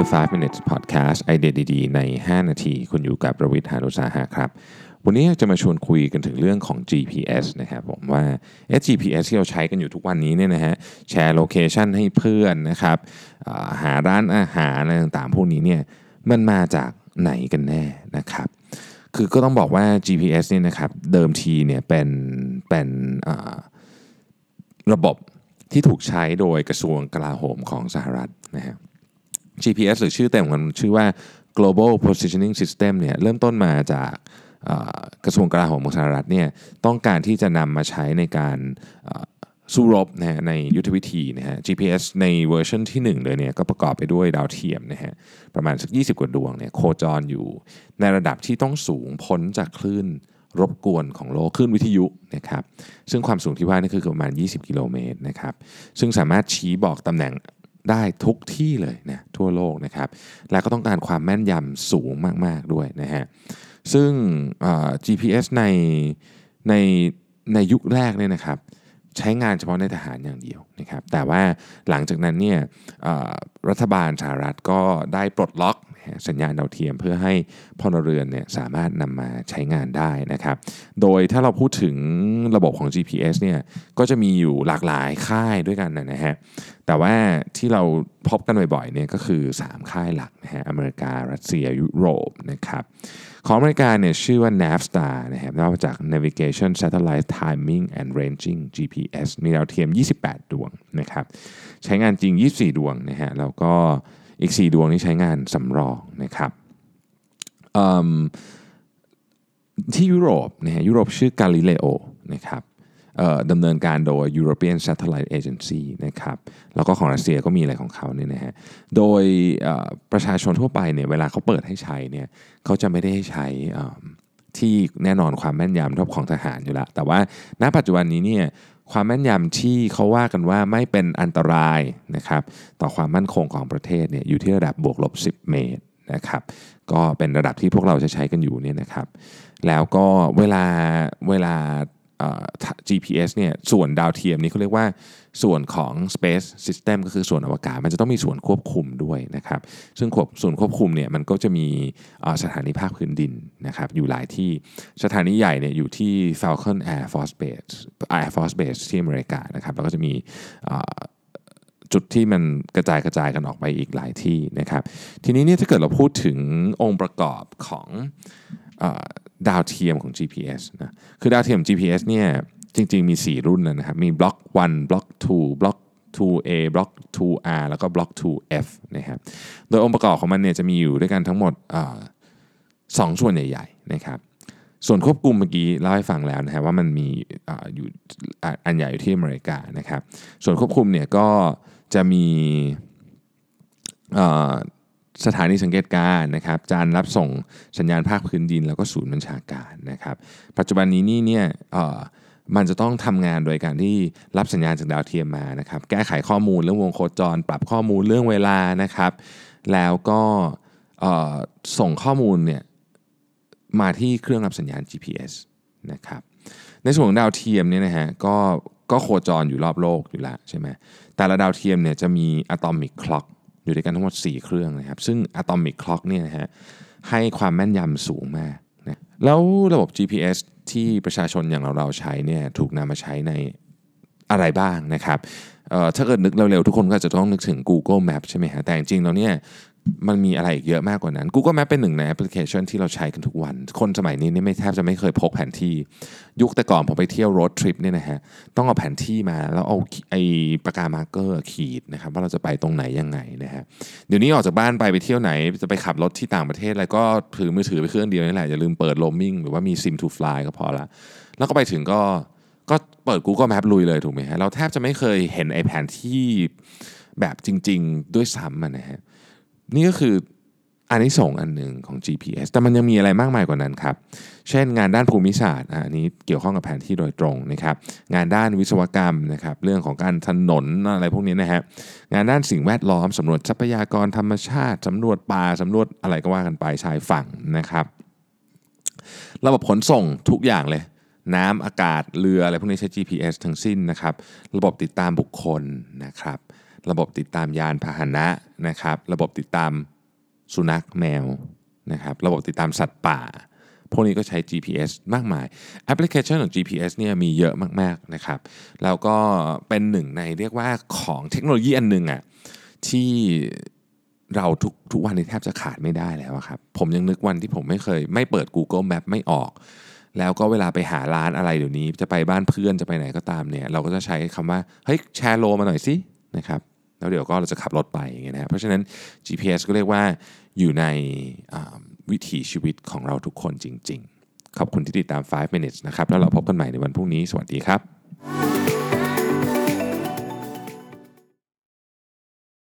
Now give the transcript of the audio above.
คือ 5 minutes podcast ไอเดียดีๆ ใน 5 นาที คุณอยู่กับประวิทยานุสาหะครับ วันนี้จะมาชวนคุยกันถึงเรื่องของ GPS นะครับผมว่า GPS ที่เราใช้กันอยู่ทุกวันนี้เนี่ยนะฮะแชร์โลเคชันให้เพื่อนนะครับหาร้านอาหารอะไรต่างๆ พวกนี้เนี่ยมันมาจากไหนกันแน่นะครับคือก็ต้องบอกว่า GPS เนี่ยนะครับเดิมทีเนี่ยเป็นเป็นระบบที่ถูกใช้โดยกระทรวงกลาโหมของสหรัฐนะฮะ GPS หรือชื่อเต็มของมันชื่อว่า Global Positioning System เนี่ยเริ่มต้นมาจากกระทรวงกลาโหมของสหรัฐเนี่ยต้องการที่จะนำมาใช้ในการสู้รบนะฮะในยุทธวิธีนะฮะ GPS ในเวอร์ชันที่ 1 เลยเนี่ยก็ประกอบไปด้วยดาวเทียมนะฮะประมาณสัก 20 กว่าดวงเนี่ยโคจรอยู่ในระดับที่ต้องสูงพ้นจากคลื่นรบกวนของโลกคลื่นวิทยุนะครับซึ่งความสูงที่ว่านี่คือประมาณ 20 กิโลเมตรนะครับซึ่งสามารถชี้บอกตำแหน่ง ได้ทุกที่เลยนะทั่วโลกนะครับ และก็ต้องการความแม่นยำสูงมากๆด้วยนะฮะซึ่ง GPS ในในในยุคแรกเนี่ยนะครับใช้งานเฉพาะในทหารอย่างเดียวนะครับแต่ว่าหลังจากนั้นเนี่ยรัฐบาลสหรัฐก็ได้ปลดล็อก สัญญาณดาวเทียมเพื่อให้พลเรือนเนี่ยสามารถนำมาใช้งานได้นะครับ โดยถ้าเราพูดถึงระบบของ GPS เนี่ยก็จะมีอยู่หลากหลายค่ายด้วยกันนะฮะ แต่ว่าที่เราพบกันบ่อยๆเนี่ยก็คือ 3 ค่ายหลักนะฮะอเมริกา รัสเซีย ยุโรปนะครับ ของอเมริกาเนี่ยชื่อว่า NAVSTAR นะครับย่อมาจาก Navigation Satellite Timing and Ranging GPS มีดาวเทียม 28 ดวงนะครับ ใช้งานจริง 24 ดวงนะฮะ แล้วก็ อีก 4 ดวงนี่ใช้งานสำรองนะครับที่ยุโรปนะฮะยุโรปชื่อ Galileo นะครับดำเนินการโดย European Satellite Agency นะครับแล้วก็ของรัสเซียก็มีอะไรของเขาเนี่ยนะฮะโดยประชาชนทั่วไปเนี่ยเวลาเขาเปิดให้ใช้เนี่ยเขาจะไม่ได้ให้ใช้ที่แน่นอนความแม่นยำท่าของทหารอยู่ล้วแต่ว่าณปัจจุบันนี้เนี่ย ความแม่นยำที่เขาว่ากันว่าไม่เป็นอันตรายนะครับต่อความมั่นคงของประเทศเนี่ยอยู่ที่ระดับบวกลบ 10 เมตรนะครับก็เป็นระดับที่พวกเราจะใช้กันอยู่เนี่ยนะครับ แล้วก็เวลาเวลาเอ่อ GPS เนี่ยส่วนดาวเทียมนี่เขาเรียกว่าส่วนของ Space System ก็คือส่วนอวกาศ มันจะต้องมีส่วนควบคุมด้วยนะครับซึ่งควบส่วนควบคุมเนี่ยมันก็จะมีสถานีภาคพื้นดินนะครับอยู่หลายที่สถานีใหญ่เนี่ยอยู่ที่ Falcon Air Force Base Air Force Base ที่อเมริกานะครับแล้วก็จะมีจุดที่มันกระจายกระจายกันออกไปอีกหลายที่นะครับทีนี้เนี่ยถ้าเกิดเราพูดถึงองค์ประกอบของ ดาวเทียมของ GPS นะคือดาวเทียม GPS เนี่ยจริงๆมี 4 รุ่นนะครับมีบล็อก1บล็อก2บล็อก 2A บล็อก 2R แล้วก็บล็อก 2F นะครับโดยองค์ประกอบของมันเนี่ยจะมีอยู่ด้วยกันทั้งหมดอ่อสองส่วนใหญ่ๆนะครับส่วนควบคุมเมื่อกี้เล่าให้ฟังแล้วนะฮะว่ามันมีออยู่อันใหญ่อยู่ที่อเมริกานะครับส่วนควบคุมเนี่ยก็จะมีอ่อ สถานีสังเกตการนะครับจานรับส่งสัญญาณภาคพื้นดิน แล้วก็ศูนย์บัญชาการนะครับ ปัจจุบันนี้นี่เนี่ยเอ่อมันจะต้องทำงานโดยการที่รับสัญญาณจากดาวเทียมมานะครับ แก้ไขข้อมูลเรื่องวงโคจร ปรับข้อมูลเรื่องเวลานะครับ แล้วก็ส่งข้อมูลเนี่ยมาที่เครื่องรับสัญญาณ GPS นะครับ ในส่วนของดาวเทียมเนี่ยนะฮะก็ก็โคจรอยู่รอบโลกอยู่แล้วใช่ไหมแต่ละดาวเทียมเนี่ยจะมี atomic clock อ ยู่ด้วยกันทั้งหมด 4 เครื่องนะครับ ซึ่ง atomic clock เนี่ยนะฮะให้ความแม่นยำสูงมากนะแล้วระบบ GPS ที่ประชาชนอย่างเราเราๆใช้เนี่ยถูกนำมาใช้ในอะไรบ้างนะครับถ้าเกิดนึกเร็วๆ ทุกคนก็จะต้องนึกถึง Google Map ใช่ไหมฮะแต่จริงๆแล้วเนี่ย มันมีอะไรอีกเยอะมากกว่านั้น Google Map เป็นหนึ่งในแอปพลิเคชันที่เราใช้กันทุกวัน คนสมัยนี้นี่ไม่แทบจะไม่เคยพกแผนที่ ยุคแต่ก่อนผมไปเที่ยว road trip เนี่ยนะฮะ ต้องเอาแผนที่มาแล้วเอาไอ้ปากกา marker ขีดนะครับว่าเราจะไปตรงไหนยังไงนะฮะ เดี๋ยวนี้ออกจากบ้านไปไปเที่ยวไหน จะไปขับรถที่ต่างประเทศอะไรก็ถือมือถือไปเครื่องเดียวนี่แหละ อย่าลืมเปิด roaming หรือว่ามี sim to fly ก็พอละ แล้วก็ไปถึงก็ก็เปิด Google Map ลุยเลยถูกไหมฮะ เราแทบจะไม่เคยเห็นไอ้แผนที่แบบจริง ๆ ด้วยซ้ำนะฮะ นี่ก็คืออันนี้ส่งอันหนึ่งของ GPS แต่มันยังมีอะไรมากมายกว่านั้นครับ เช่นงานด้านภูมิศาสตร์อะอันนี้เกี่ยวข้องกับแผนที่โดยตรงนะครับ งานด้านวิศวกรรมนะครับ เรื่องของการถนนอะไรพวกนี้นะฮะ งานด้านสิ่งแวดล้อมสำรวจทรัพยากรธรรมชาติสำรวจป่าสำรวจอะไรก็ว่ากันไปชายฝั่งนะครับ ระบบขนส่งทุกอย่างเลยน้ำอากาศเรืออะไรพวกนี้ใช้ GPS ทั้งสิ้นนะครับ ระบบติดตามบุคคลนะครับ ระบบติดตามยานพาหนะนะครับ ระบบติดตามสุนัขแมวนะครับ ระบบติดตามสัตว์ป่า พวกนี้ก็ใช้ GPS มากมาย แอปพลิเคชันของ GPS เนี่ยมีเยอะมากๆนะครับ แล้วก็เป็นหนึ่งในเรียกว่าของเทคโนโลยีอันหนึ่งอะที่เราทุกทุกวันนี้แทบจะขาดไม่ได้แล้วครับ ผมยังนึกวันที่ผมไม่เคย ไม่เปิด Google Map ไม่ออก แล้วก็เวลาไปหาร้านอะไรเดี๋ยวนี้ จะไปบ้านเพื่อนจะไปไหนก็ตามเนี่ย เราก็จะใช้คำว่า เฮ้ย แชร์โลมาหน่อยสินะครับ แล้วเดี๋ยวก็เราจะขับรถไปอย่างเงี้ยนะครับเพราะฉะนั้น GPS ก็เรียกว่าอยู่ในวิถีชีวิตของเราทุกคนจริง ๆ ขอบคุณที่ติดตาม 5 minutes นะครับ แล้วเราพบกันใหม่ในวันพรุ่งนี้ สวัสดีครับ